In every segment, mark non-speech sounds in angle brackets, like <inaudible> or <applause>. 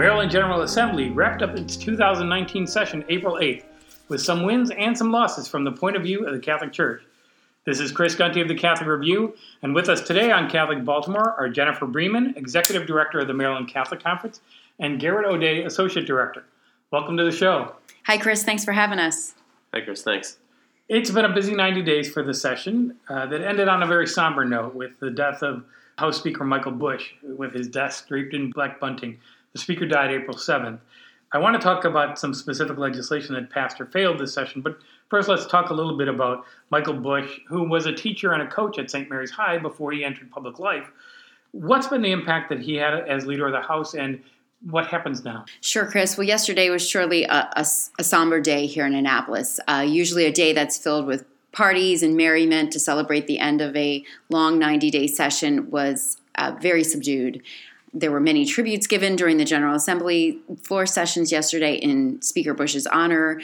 The Maryland General Assembly wrapped up its 2019 session April 8th with some wins and some losses from the point of view of the Catholic Church. This is Chris Gunty of the Catholic Review, and with us today on Catholic Baltimore are Jennifer Briemann, Executive Director of the Maryland Catholic Conference, and Garrett O'Day, Associate Director. Welcome to the show. Hi, Chris. Thanks for having us. Hi, Chris. Thanks. It's been a busy 90 days for the session uh, that ended on a very somber note with the death of House Speaker Michael Busch, with his desk draped in black bunting. The Speaker died April 7th. I want to talk about some specific legislation that passed or failed this session, but first let's talk a little bit about Michael Busch, who was a teacher and a coach at St. Mary's High before he entered public life. What's been the impact that he had as leader of the House, and what happens now? Sure, Chris. Well, yesterday was surely a, a, a somber day here in Annapolis. Uh, usually a day that's filled with parties and merriment to celebrate the end of a long 90 day session was uh, very subdued. There were many tributes given during the General Assembly floor sessions yesterday in Speaker Busch's honor.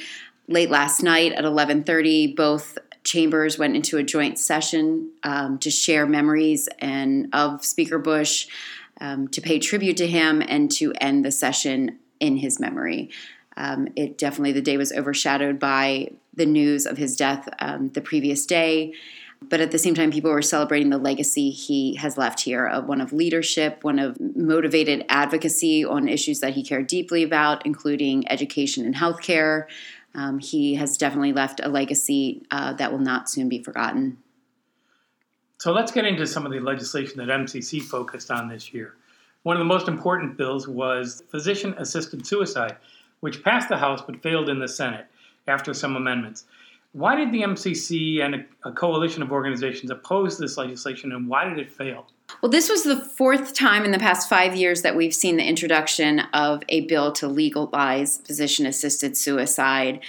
Late last night at 11:30, both chambers went into a joint session um, to share memories and of Speaker Busch, um, to pay tribute to him and to end the session in his memory. Um, it definitely, the day was overshadowed by the news of his death um, the previous day. But at the same time, people were celebrating the legacy he has left here of one of leadership, one of motivated advocacy on issues that he cared deeply about, including education and healthcare. Um, he has definitely left a legacy uh, that will not soon be forgotten. So let's get into some of the legislation that MCC focused on this year. One of the most important bills was physician assisted suicide, which passed the House but failed in the Senate after some amendments. Why did the MCC and a, a, coalition of organizations oppose this legislation and why did it fail? Well, this was the fourth time in the past five years that we've seen the introduction of a bill to legalize physician assisted suicide.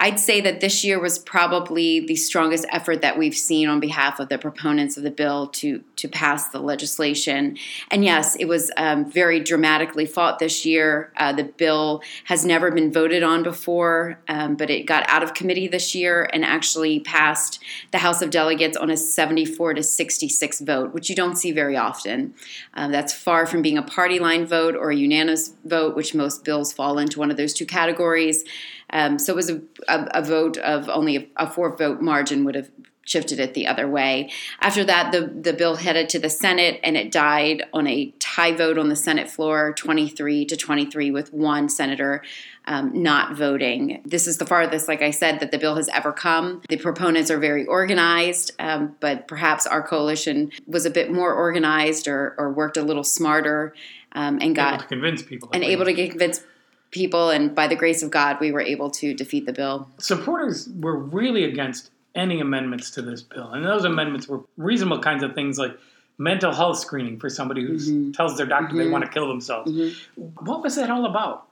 I'd say that this year was probably the strongest effort that we've seen on behalf of the proponents of the bill to to pass the legislation. And yes, it was um, very dramatically fought this year. Uh, the bill has never been voted on before, um, but it got out of committee this year and actually passed the House of Delegates on a 74 to 66 vote, which you don't see very often. Um, that's far from being a party line vote or a unanimous vote, which most bills fall into one of those two categories. Um, so it was a, a, a, vote of only a, a four vote margin would have shifted it the other way. After that, the, the bill headed to the Senate and it died on a tie vote on the Senate floor, 23 to 23, with one senator um, not voting. This is the farthest, like I said, that the bill has ever come. The proponents are very organized, um, but perhaps our coalition was a bit more organized or, or worked a little smarter um, and got able to convince people and able to convince people, and by the grace of God, we were able to defeat the bill. Supporters were really against any amendments to this bill, and those amendments were reasonable kinds of things like mental health screening for somebody who mm-hmm. tells their doctor mm-hmm. they want to kill themselves. Mm-hmm. What was that all about?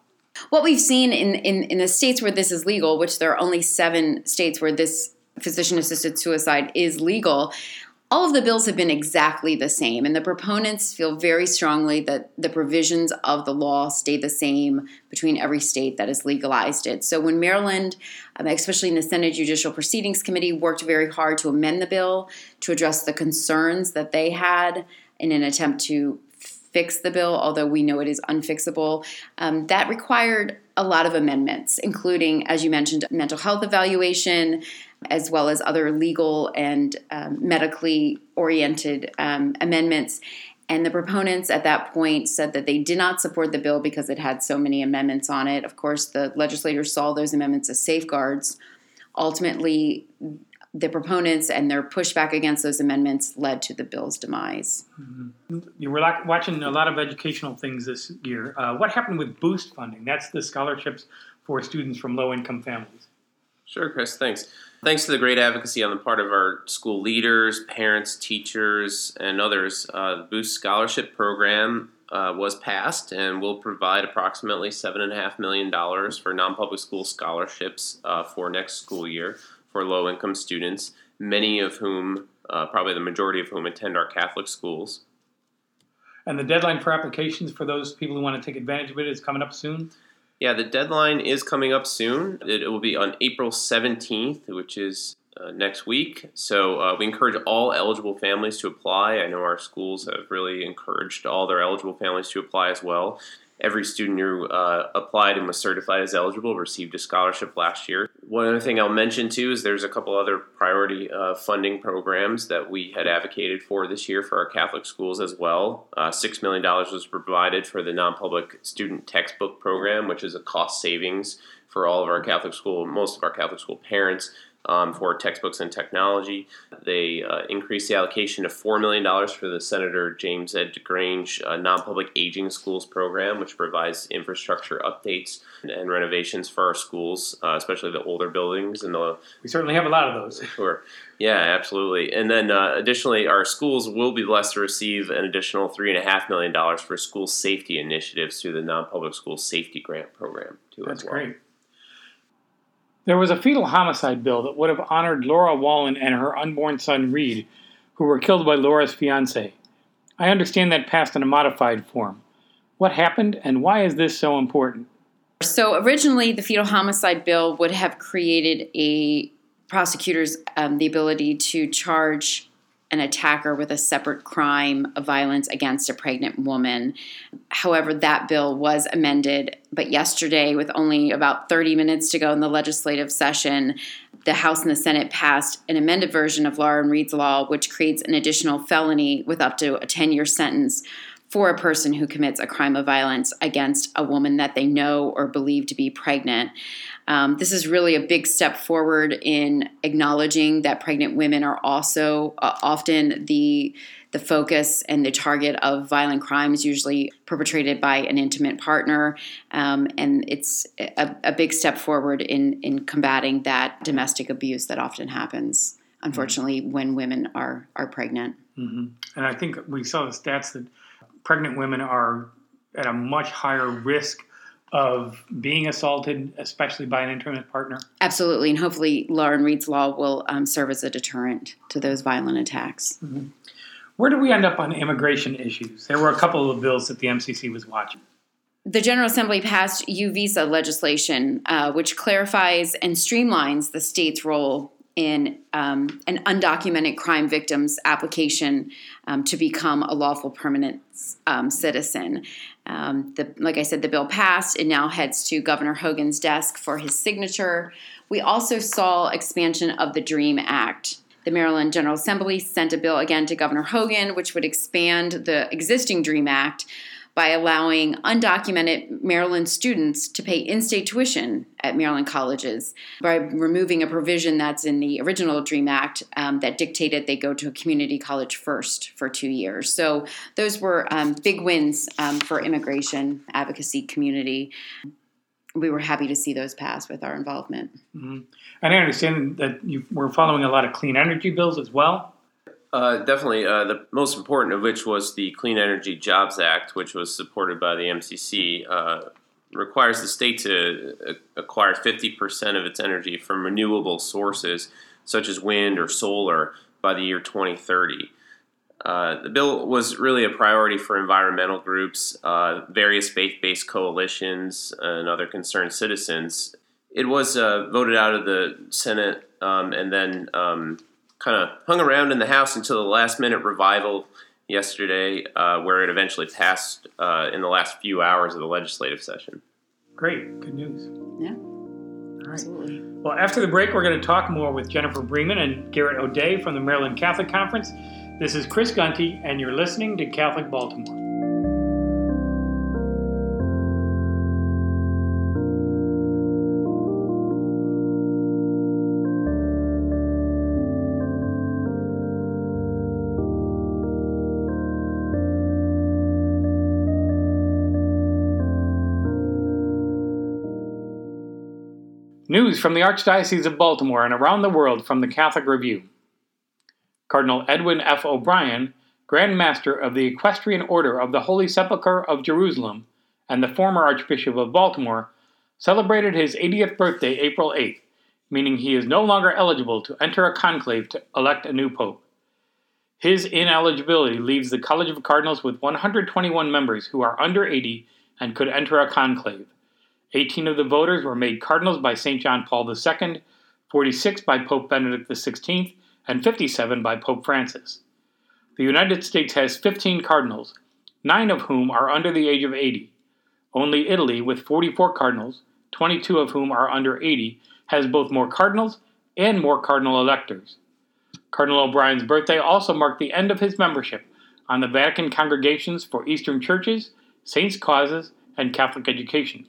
What we've seen in, in, in the states where this is legal, which there are only seven states where this physician assisted suicide is legal, all of the bills have been exactly the same, and the proponents feel very strongly that the provisions of the law stay the same between every state that has legalized it. So, when Maryland, um, especially in the Senate Judicial Proceedings Committee, worked very hard to amend the bill to address the concerns that they had in an attempt to fix the bill, although we know it is unfixable, um, that required a lot of amendments, including, as you mentioned, mental health evaluation, as well as other legal and um, medically oriented um, amendments. And the proponents at that point said that they did not support the bill because it had so many amendments on it. Of course, the legislators saw those amendments as safeguards. Ultimately, the proponents and their pushback against those amendments led to the bill's demise. Mm-hmm. You were watching a lot of educational things this year. Uh, what happened with boost funding? That's the scholarships for students from low income families. Sure, Chris. Thanks. Thanks to the great advocacy on the part of our school leaders, parents, teachers, and others, uh, the Boost Scholarship Program uh, was passed and will provide approximately $7.5 million for non public school scholarships uh, for next school year for low income students, many of whom, uh, probably the majority of whom, attend our Catholic schools. And the deadline for applications for those people who want to take advantage of it is coming up soon? Yeah, the deadline is coming up soon. It, it will be on April 17th, which is uh, next week. So uh, we encourage all eligible families to apply. I know our schools have really encouraged all their eligible families to apply as well. Every student who uh, applied and was certified as eligible received a scholarship last year. One other thing I'll mention too is there's a couple other priority uh, funding programs that we had advocated for this year for our Catholic schools as well. Uh, Six million dollars was provided for the non-public student textbook program, which is a cost savings for all of our Catholic school, most of our Catholic school parents um, for textbooks and technology. They uh, increased the allocation to $4 million for the Senator James Ed DeGrange uh, non public aging schools program, which provides infrastructure updates and renovations for our schools, uh, especially the older buildings and the. We certainly have a lot of those. <laughs> Sure. Yeah, absolutely. And then uh, additionally, our schools will be blessed to receive an additional $3.5 million for school safety initiatives through the non public school safety grant program, too. That's well. great. There was a fetal homicide bill that would have honored Laura Wallen and her unborn son Reed, who were killed by Laura's fiance. I understand that passed in a modified form. What happened, and why is this so important? So, originally, the fetal homicide bill would have created a prosecutor's um, the ability to charge an attacker with a separate crime of violence against a pregnant woman. However, that bill was amended, but yesterday, with only about 30 minutes to go in the legislative session, the House and the Senate passed an amended version of Lauren Reed's law, which creates an additional felony with up to a 10 year sentence for a person who commits a crime of violence against a woman that they know or believe to be pregnant. Um, this is really a big step forward in acknowledging that pregnant women are also uh, often the the focus and the target of violent crimes, usually perpetrated by an intimate partner, um, and it's a, a, big step forward in in combating that domestic abuse that often happens, unfortunately, mm-hmm. when women are are pregnant. Mm-hmm. And I think we saw the stats that pregnant women are at a much higher risk of being assaulted, especially by an intimate partner? Absolutely, and hopefully, Lauren Reed's law will um, serve as a deterrent to those violent attacks. Mm-hmm. Where do we end up on immigration issues? There were a couple of bills that the MCC was watching. The General Assembly passed U visa legislation, uh, which clarifies and streamlines the state's role in um, an undocumented crime victim's application um, to become a lawful permanent um, citizen. Um, the, like I said, the bill passed. It now heads to Governor Hogan's desk for his signature. We also saw expansion of the DREAM Act. The Maryland General Assembly sent a bill again to Governor Hogan, which would expand the existing DREAM Act by allowing undocumented Maryland students to pay in state tuition at Maryland colleges by removing a provision that's in the original DREAM Act um, that dictated they go to a community college first for two years. So those were um, big wins um, for immigration advocacy community. We were happy to see those pass with our involvement. Mm-hmm. And I understand that you were following a lot of clean energy bills as well. Uh, definitely. Uh, the most important of which was the Clean Energy Jobs Act, which was supported by the MCC, uh, requires the state to uh, acquire 50% of its energy from renewable sources, such as wind or solar, by the year 2030. Uh, the bill was really a priority for environmental groups, various faith based coalitions, and other concerned citizens. It was voted out of the Senate um, and then um, kind of hung around in the House until the last minute revival yesterday, uh, where it eventually passed uh, in the last few hours of the legislative session. Great, good news. Yeah. All right. Absolutely. Well, after the break, we're going to talk more with Jennifer Briemann and Garrett O'Day from the Maryland Catholic Conference. This is Chris Gunty, and you're listening to Catholic Baltimore. News from the Archdiocese of Baltimore and around the world from the Catholic Review. Cardinal Edwin F. O'Brien Grand Master of the Equestrian Order of the Holy Sepulchre of Jerusalem, and the former Archbishop of Baltimore, celebrated his 80th birthday April 8th, meaning he is no longer eligible to enter a conclave to elect a new pope. His ineligibility leaves the College of Cardinals with 121 members who are under 80 and could enter a conclave. 18 of the voters were made cardinals by St. John Paul II, 46 by Pope Benedict XVI, and 57 by Pope Francis. The United States has 15 cardinals, nine of whom are under the age of 80. Only Italy, with 44 cardinals, 22 of whom are under 80, has both more cardinals and more cardinal electors. Cardinal O'Brien's birthday also marked the end of his membership on the Vatican Congregations for Eastern Churches, Saints' Causes, and Catholic Education.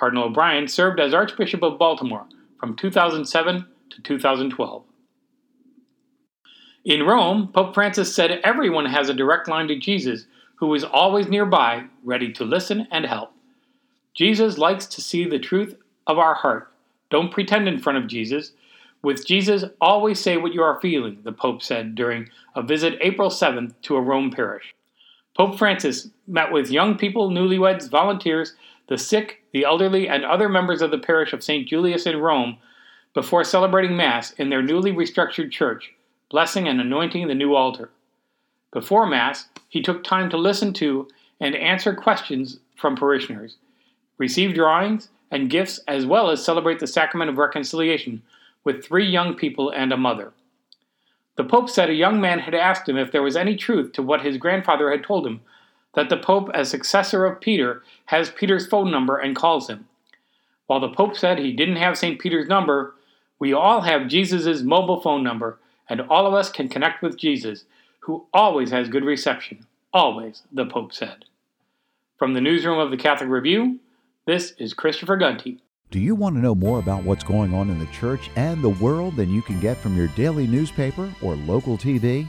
Cardinal O'Brien served as Archbishop of Baltimore from 2007 to 2012. In Rome, Pope Francis said everyone has a direct line to Jesus, who is always nearby, ready to listen and help. Jesus likes to see the truth of our heart. Don't pretend in front of Jesus. With Jesus, always say what you are feeling, the Pope said during a visit April 7th to a Rome parish. Pope Francis met with young people, newlyweds, volunteers, the sick, the elderly, and other members of the parish of St. Julius in Rome before celebrating Mass in their newly restructured church, blessing and anointing the new altar. Before Mass, he took time to listen to and answer questions from parishioners, receive drawings and gifts, as well as celebrate the sacrament of reconciliation with three young people and a mother. The Pope said a young man had asked him if there was any truth to what his grandfather had told him that the Pope, as successor of Peter, has Peter's phone number and calls him. While the Pope said he didn't have St. Peter's number, we all have Jesus' mobile phone number, and all of us can connect with Jesus, who always has good reception. Always, the Pope said. From the newsroom of the Catholic Review, this is Christopher Gunty. Do you want to know more about what's going on in the church and the world than you can get from your daily newspaper or local TV?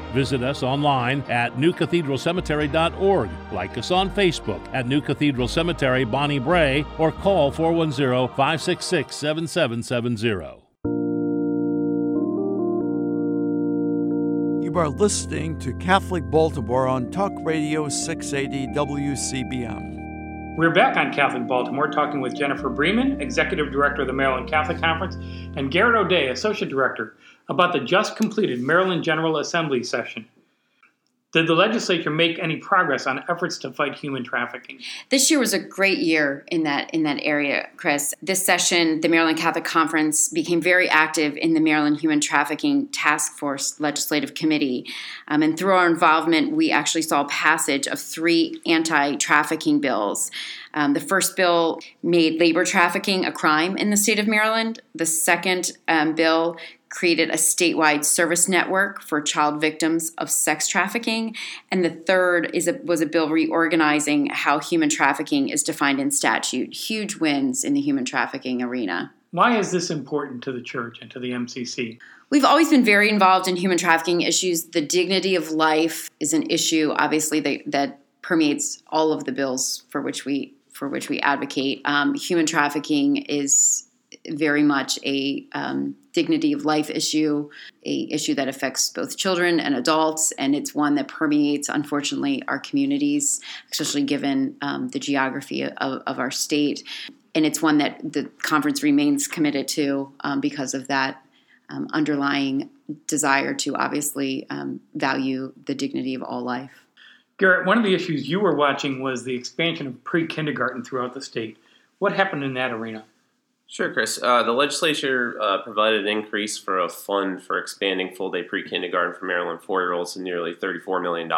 Visit us online at newcathedralcemetery.org. Like us on Facebook at New Cathedral Cemetery Bonnie Bray or call 410 566 7770. You are listening to Catholic Baltimore on Talk Radio 680 WCBM. We're back on Catholic Baltimore talking with Jennifer Briemann, Executive Director of the Maryland Catholic Conference, and Garrett O'Day, Associate Director about the just completed Maryland General Assembly session. Did the legislature make any progress on efforts to fight human trafficking? This year was a great year in that in that area, Chris. This session, the Maryland Catholic Conference became very active in the Maryland Human Trafficking Task Force Legislative Committee, um, and through our involvement, we actually saw passage of three anti-trafficking bills. Um, the first bill made labor trafficking a crime in the state of Maryland. The second um, bill created a statewide service network for child victims of sex trafficking, and the third is a, was a bill reorganizing how human trafficking is defined in statute. Huge wins in the human trafficking arena. Why is this important to the church and to the MCC? We've always been very involved in human trafficking issues. The dignity of life is an issue, obviously, that, that permeates all of the bills for which we for which we advocate. Um, human trafficking is very much a um, dignity of life issue, a issue that affects both children and adults, and it's one that permeates, unfortunately, our communities, especially given um, the geography of, of, our state. And it's one that the conference remains committed to um, because of that um, underlying desire to obviously um, value the dignity of all life. Garrett, one of the issues you were watching was the expansion of pre kindergarten throughout the state. What happened in that arena? Sure, Chris. Uh, the legislature uh, provided an increase for a fund for expanding full day pre kindergarten for Maryland four year olds to nearly $34 million.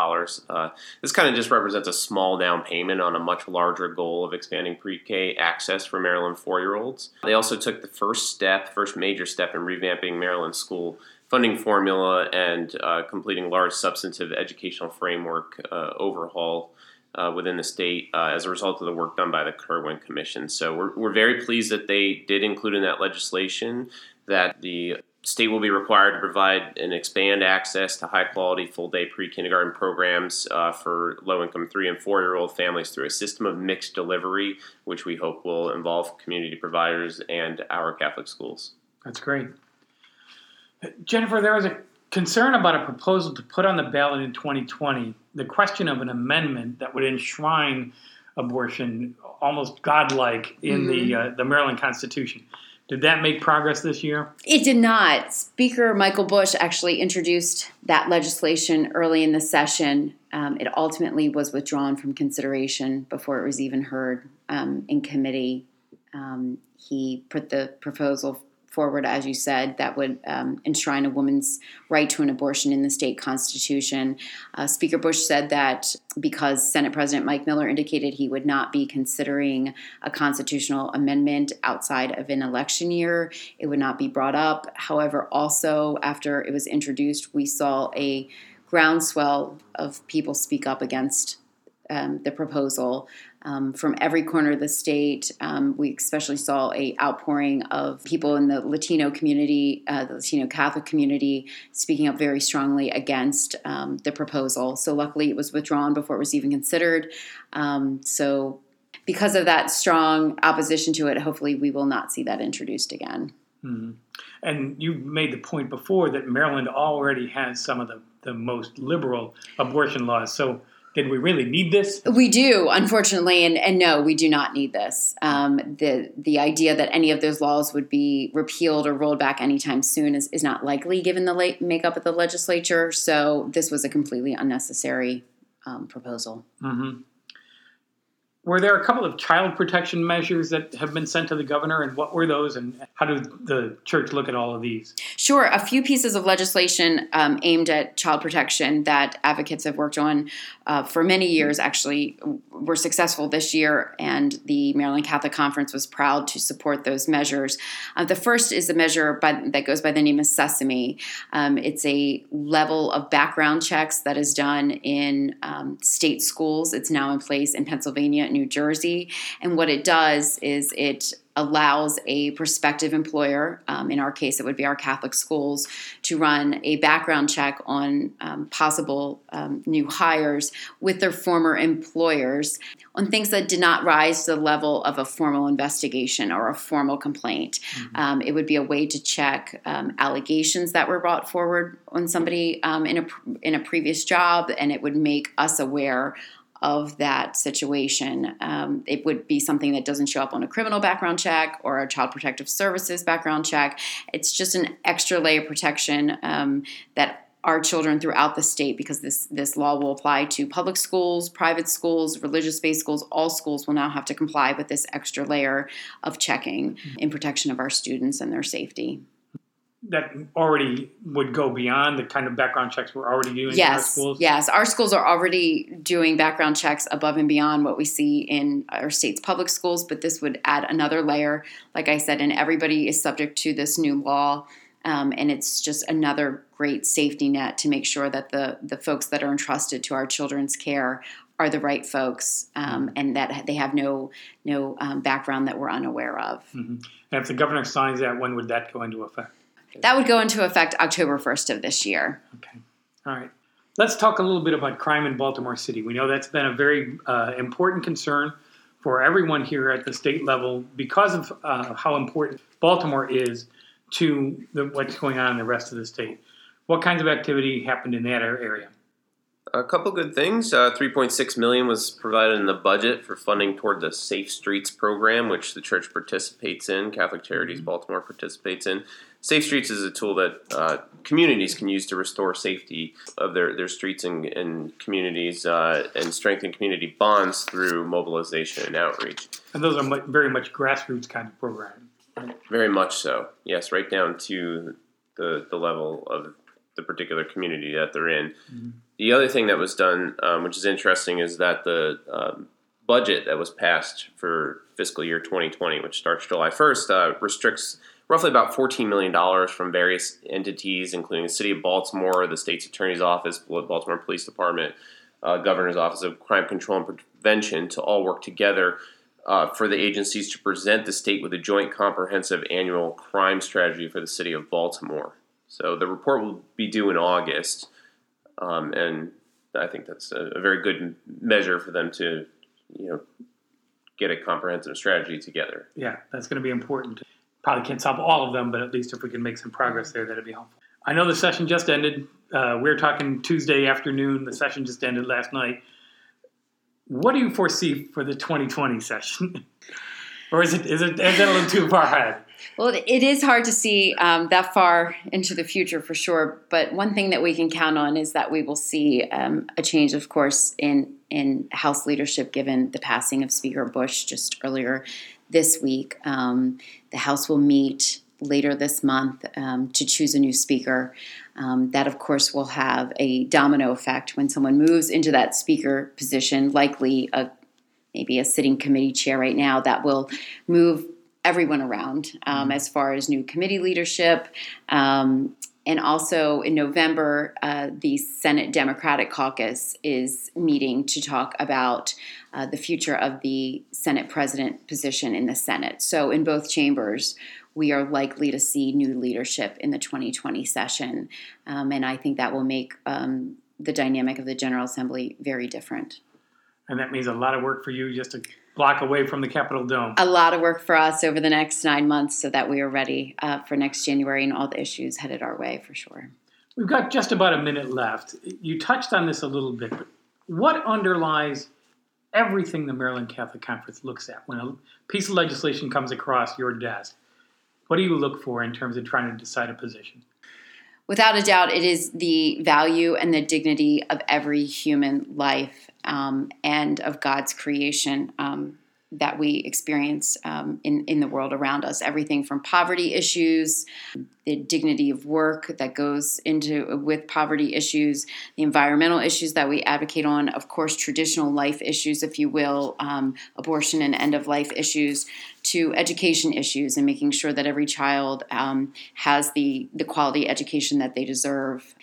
Uh, this kind of just represents a small down payment on a much larger goal of expanding pre K access for Maryland four year olds. They also took the first step, first major step in revamping Maryland school funding formula and uh, completing large substantive educational framework uh, overhaul uh, within the state uh, as a result of the work done by the Kirwan Commission. So we're, we're very pleased that they did include in that legislation that the state will be required to provide and expand access to high quality full day pre kindergarten programs uh, for low income three and four year old families through a system of mixed delivery, which we hope will involve community providers and our Catholic schools. That's great. Jennifer, there was a concern about a proposal to put on the ballot in 2020 the question of an amendment that would enshrine abortion almost godlike in mm-hmm. the uh, the Maryland Constitution. Did that make progress this year? It did not. Speaker Michael Busch actually introduced that legislation early in the session. Um, it ultimately was withdrawn from consideration before it was even heard um, in committee. Um, he put the proposal forward, as you said, that would um, enshrine a woman's right to an abortion in the state constitution. Uh, Speaker Busch said that because Senate President Mike Miller indicated he would not be considering a constitutional amendment outside of an election year, it would not be brought up. However, also after it was introduced, we saw a groundswell of people speak up against um, the proposal um, from every corner of the state. Um, we especially saw a outpouring of people in the Latino community, uh, the Latino Catholic community, speaking up very strongly against um, the proposal. So luckily, it was withdrawn before it was even considered. Um, so because of that strong opposition to it, hopefully we will not see that introduced again. Mm-hmm. And you made the point before that Maryland already has some of the, the most liberal abortion laws. So did we really need this? We do, unfortunately, and, and no, we do not need this. Um, the the idea that any of those laws would be repealed or rolled back anytime soon is, is not likely given the late makeup of the legislature. So this was a completely unnecessary um, proposal. Mm-hmm. Were there a couple of child protection measures that have been sent to the governor, and what were those, and how did the church look at all of these? Sure. A few pieces of legislation um, aimed at child protection that advocates have worked on uh, for many years actually were successful this year, and the Maryland Catholic Conference was proud to support those measures. Uh, the first is a measure by, that goes by the name of Sesame. Um, it's a level of background checks that is done in um, state schools. It's now in place in Pennsylvania New Jersey. And what it does is it allows a prospective employer, um, in our case, it would be our Catholic schools, to run a background check on um, possible um, new hires with their former employers on things that did not rise to the level of a formal investigation or a formal complaint. Mm-hmm. Um, it would be a way to check um, allegations that were brought forward on somebody um, in a in a previous job, and it would make us aware of that situation. Um, it would be something that doesn't show up on a criminal background check or a child protective services background check. It's just an extra layer of protection um, that our children throughout the state, because this this law will apply to public schools, private schools, religious-based schools. All schools will now have to comply with this extra layer of checking in protection of our students and their safety that already would go beyond the kind of background checks we're already doing yes, in our schools? Yes, our schools are already doing background checks above and beyond what we see in our state's public schools, but this would add another layer. Like I said, and everybody is subject to this new law. Um, and it's just another great safety net to make sure that the, the folks that are entrusted to our children's care are the right folks um, and that they have no no um, background that we're unaware of. Mm-hmm. And if the governor signs that, when would that go into effect? That would go into effect October 1st of this year. Okay. All right. Let's talk a little bit about crime in Baltimore City. We know that's been a very uh, important concern for everyone here at the state level because of uh, how important Baltimore is to the, what's going on in the rest of the state. What kinds of activity happened in that area? A couple good things. Uh, 3.6 million was provided in the budget for funding toward the Safe Streets program, which the church participates in. Catholic Charities Baltimore participates in. Safe Streets is a tool that uh, communities can use to restore safety of their, their streets and, and communities uh, and strengthen community bonds through mobilization and outreach. And those are very much grassroots kind of programs. Right? Very much so. Yes, right down to the the level of the particular community that they're in. Mm-hmm. The other thing that was done, um, which is interesting, is that the um, budget that was passed for fiscal year 2020, which starts July 1st, uh, restricts roughly about $14 million from various entities, including the City of Baltimore, the State's Attorney's Office, Baltimore Police Department, uh, Governor's Office of Crime Control and Prevention, to all work together uh, for the agencies to present the state with a joint comprehensive annual crime strategy for the City of Baltimore. So the report will be due in August, um, and I think that's a, a, very good measure for them to, you know, get a comprehensive strategy together. Yeah, that's going to be important. Probably can't solve all of them, but at least if we can make some progress there, that'd be helpful. I know the session just ended. Uh, we are talking Tuesday afternoon. The session just ended last night. What do you foresee for the 2020 session? <laughs> or is it is it is it a little too far ahead? Well, it is hard to see um, that far into the future for sure. But one thing that we can count on is that we will see um, a change, of course, in in House leadership, given the passing of Speaker Busch just earlier this week. Um, the House will meet later this month um, to choose a new speaker. Um, that, of course, will have a domino effect when someone moves into that speaker position, likely a maybe a sitting committee chair right now that will move everyone around um, mm-hmm. as far as new committee leadership. Um, and also in November, uh, the Senate Democratic Caucus is meeting to talk about uh, the future of the Senate president position in the Senate. So, in both chambers, we are likely to see new leadership in the 2020 session. Um, and I think that will make um, the dynamic of the General Assembly very different. And that means a lot of work for you just to block away from the Capitol Dome. A lot of work for us over the next nine months so that we are ready uh, for next January and all the issues headed our way for sure. We've got just about a minute left. You touched on this a little bit, but what underlies everything the Maryland Catholic Conference looks at when a piece of legislation comes across your desk? What do you look for in terms of trying to decide a position? Without a doubt, it is the value and the dignity of every human life um, and of God's creation um, that we experience um, in, in the world around us. Everything from poverty issues, the dignity of work that goes into with poverty issues, the environmental issues that we advocate on, of course, traditional life issues, if you will, um, abortion and end of life issues, to education issues and making sure that every child um, has the, the quality education that they deserve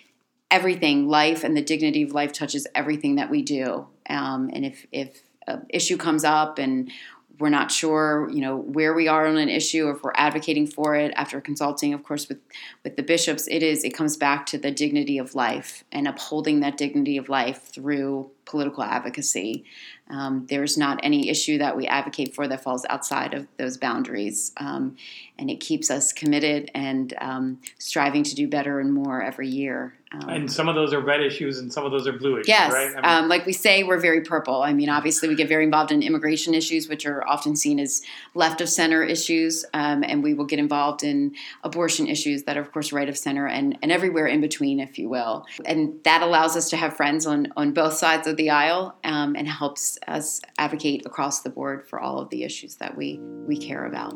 everything, life and the dignity of life touches everything that we do. Um, and if if issue comes up and we're not sure, you know, where we are on an issue, or if we're advocating for it after consulting, of course, with with the bishops, it is it comes back to the dignity of life and upholding that dignity of life through political advocacy. Um, there's not any issue that we advocate for that falls outside of those boundaries, um, and it keeps us committed and um, striving to do better and more every year. Um, and some of those are red issues, and some of those are blue issues. Yes, right? I mean, um, like we say, we're very purple. I mean, obviously, we get very involved in immigration issues, which are often seen as left of center issues, um, and we will get involved in abortion issues that are, of course, right of center, and, and everywhere in between, if you will. And that allows us to have friends on on both sides of the aisle, um, and helps us advocate across the board for all of the issues that we we care about.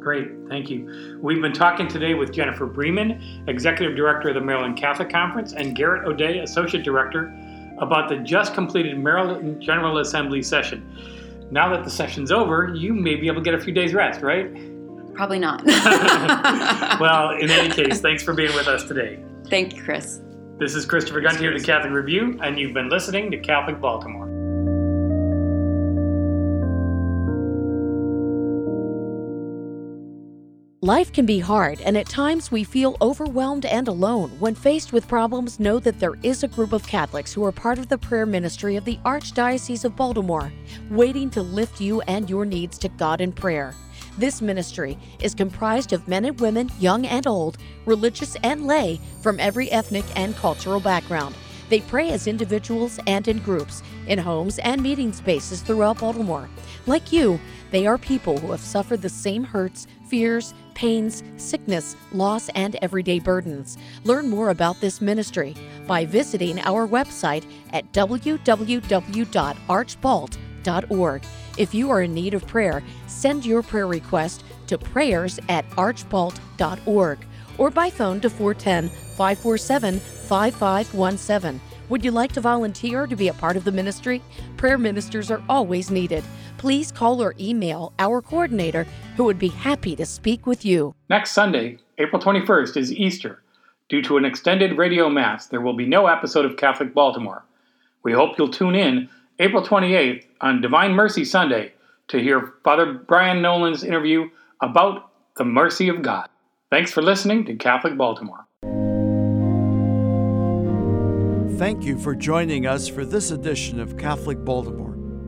Great, thank you. We've been talking today with Jennifer Briemann, Executive Director of the Maryland Catholic Conference, and Garrett O'Day, Associate Director, about the just completed Maryland General Assembly session. Now that the session's over, you may be able to get a few days rest, right? Probably not. <laughs> well, <laughs> in any case, thanks for being with us today. Thank you, Chris. This is Christopher Gunty of the Catholic Review, and you've been listening to Catholic Baltimore. Life can be hard, and at times we feel overwhelmed and alone. When faced with problems, know that there is a group of Catholics who are part of the prayer ministry of the Archdiocese of Baltimore, waiting to lift you and your needs to God in prayer. This ministry is comprised of men and women, young and old, religious and lay, from every ethnic and cultural background. They pray as individuals and in groups, in homes and meeting spaces throughout Baltimore. Like you, they are people who have suffered the same hurts, fears, pains, sickness, loss, and everyday burdens. Learn more about this ministry by visiting our website at www.archbalt.org. If you are in need of prayer, send your prayer request to prayers at archbalt.org or by phone to 410 547 5517. Would you like to volunteer to be a part of the ministry? Prayer ministers are always needed please call or email our coordinator who would be happy to speak with you. Next Sunday, April 21st, is Easter. Due to an extended radio mass, there will be no episode of Catholic Baltimore. We hope you'll tune in April 28th on Divine Mercy Sunday to hear Father Brian Nolan's interview about the mercy of God. Thanks for listening to Catholic Baltimore. Thank you for joining us for this edition of Catholic Baltimore.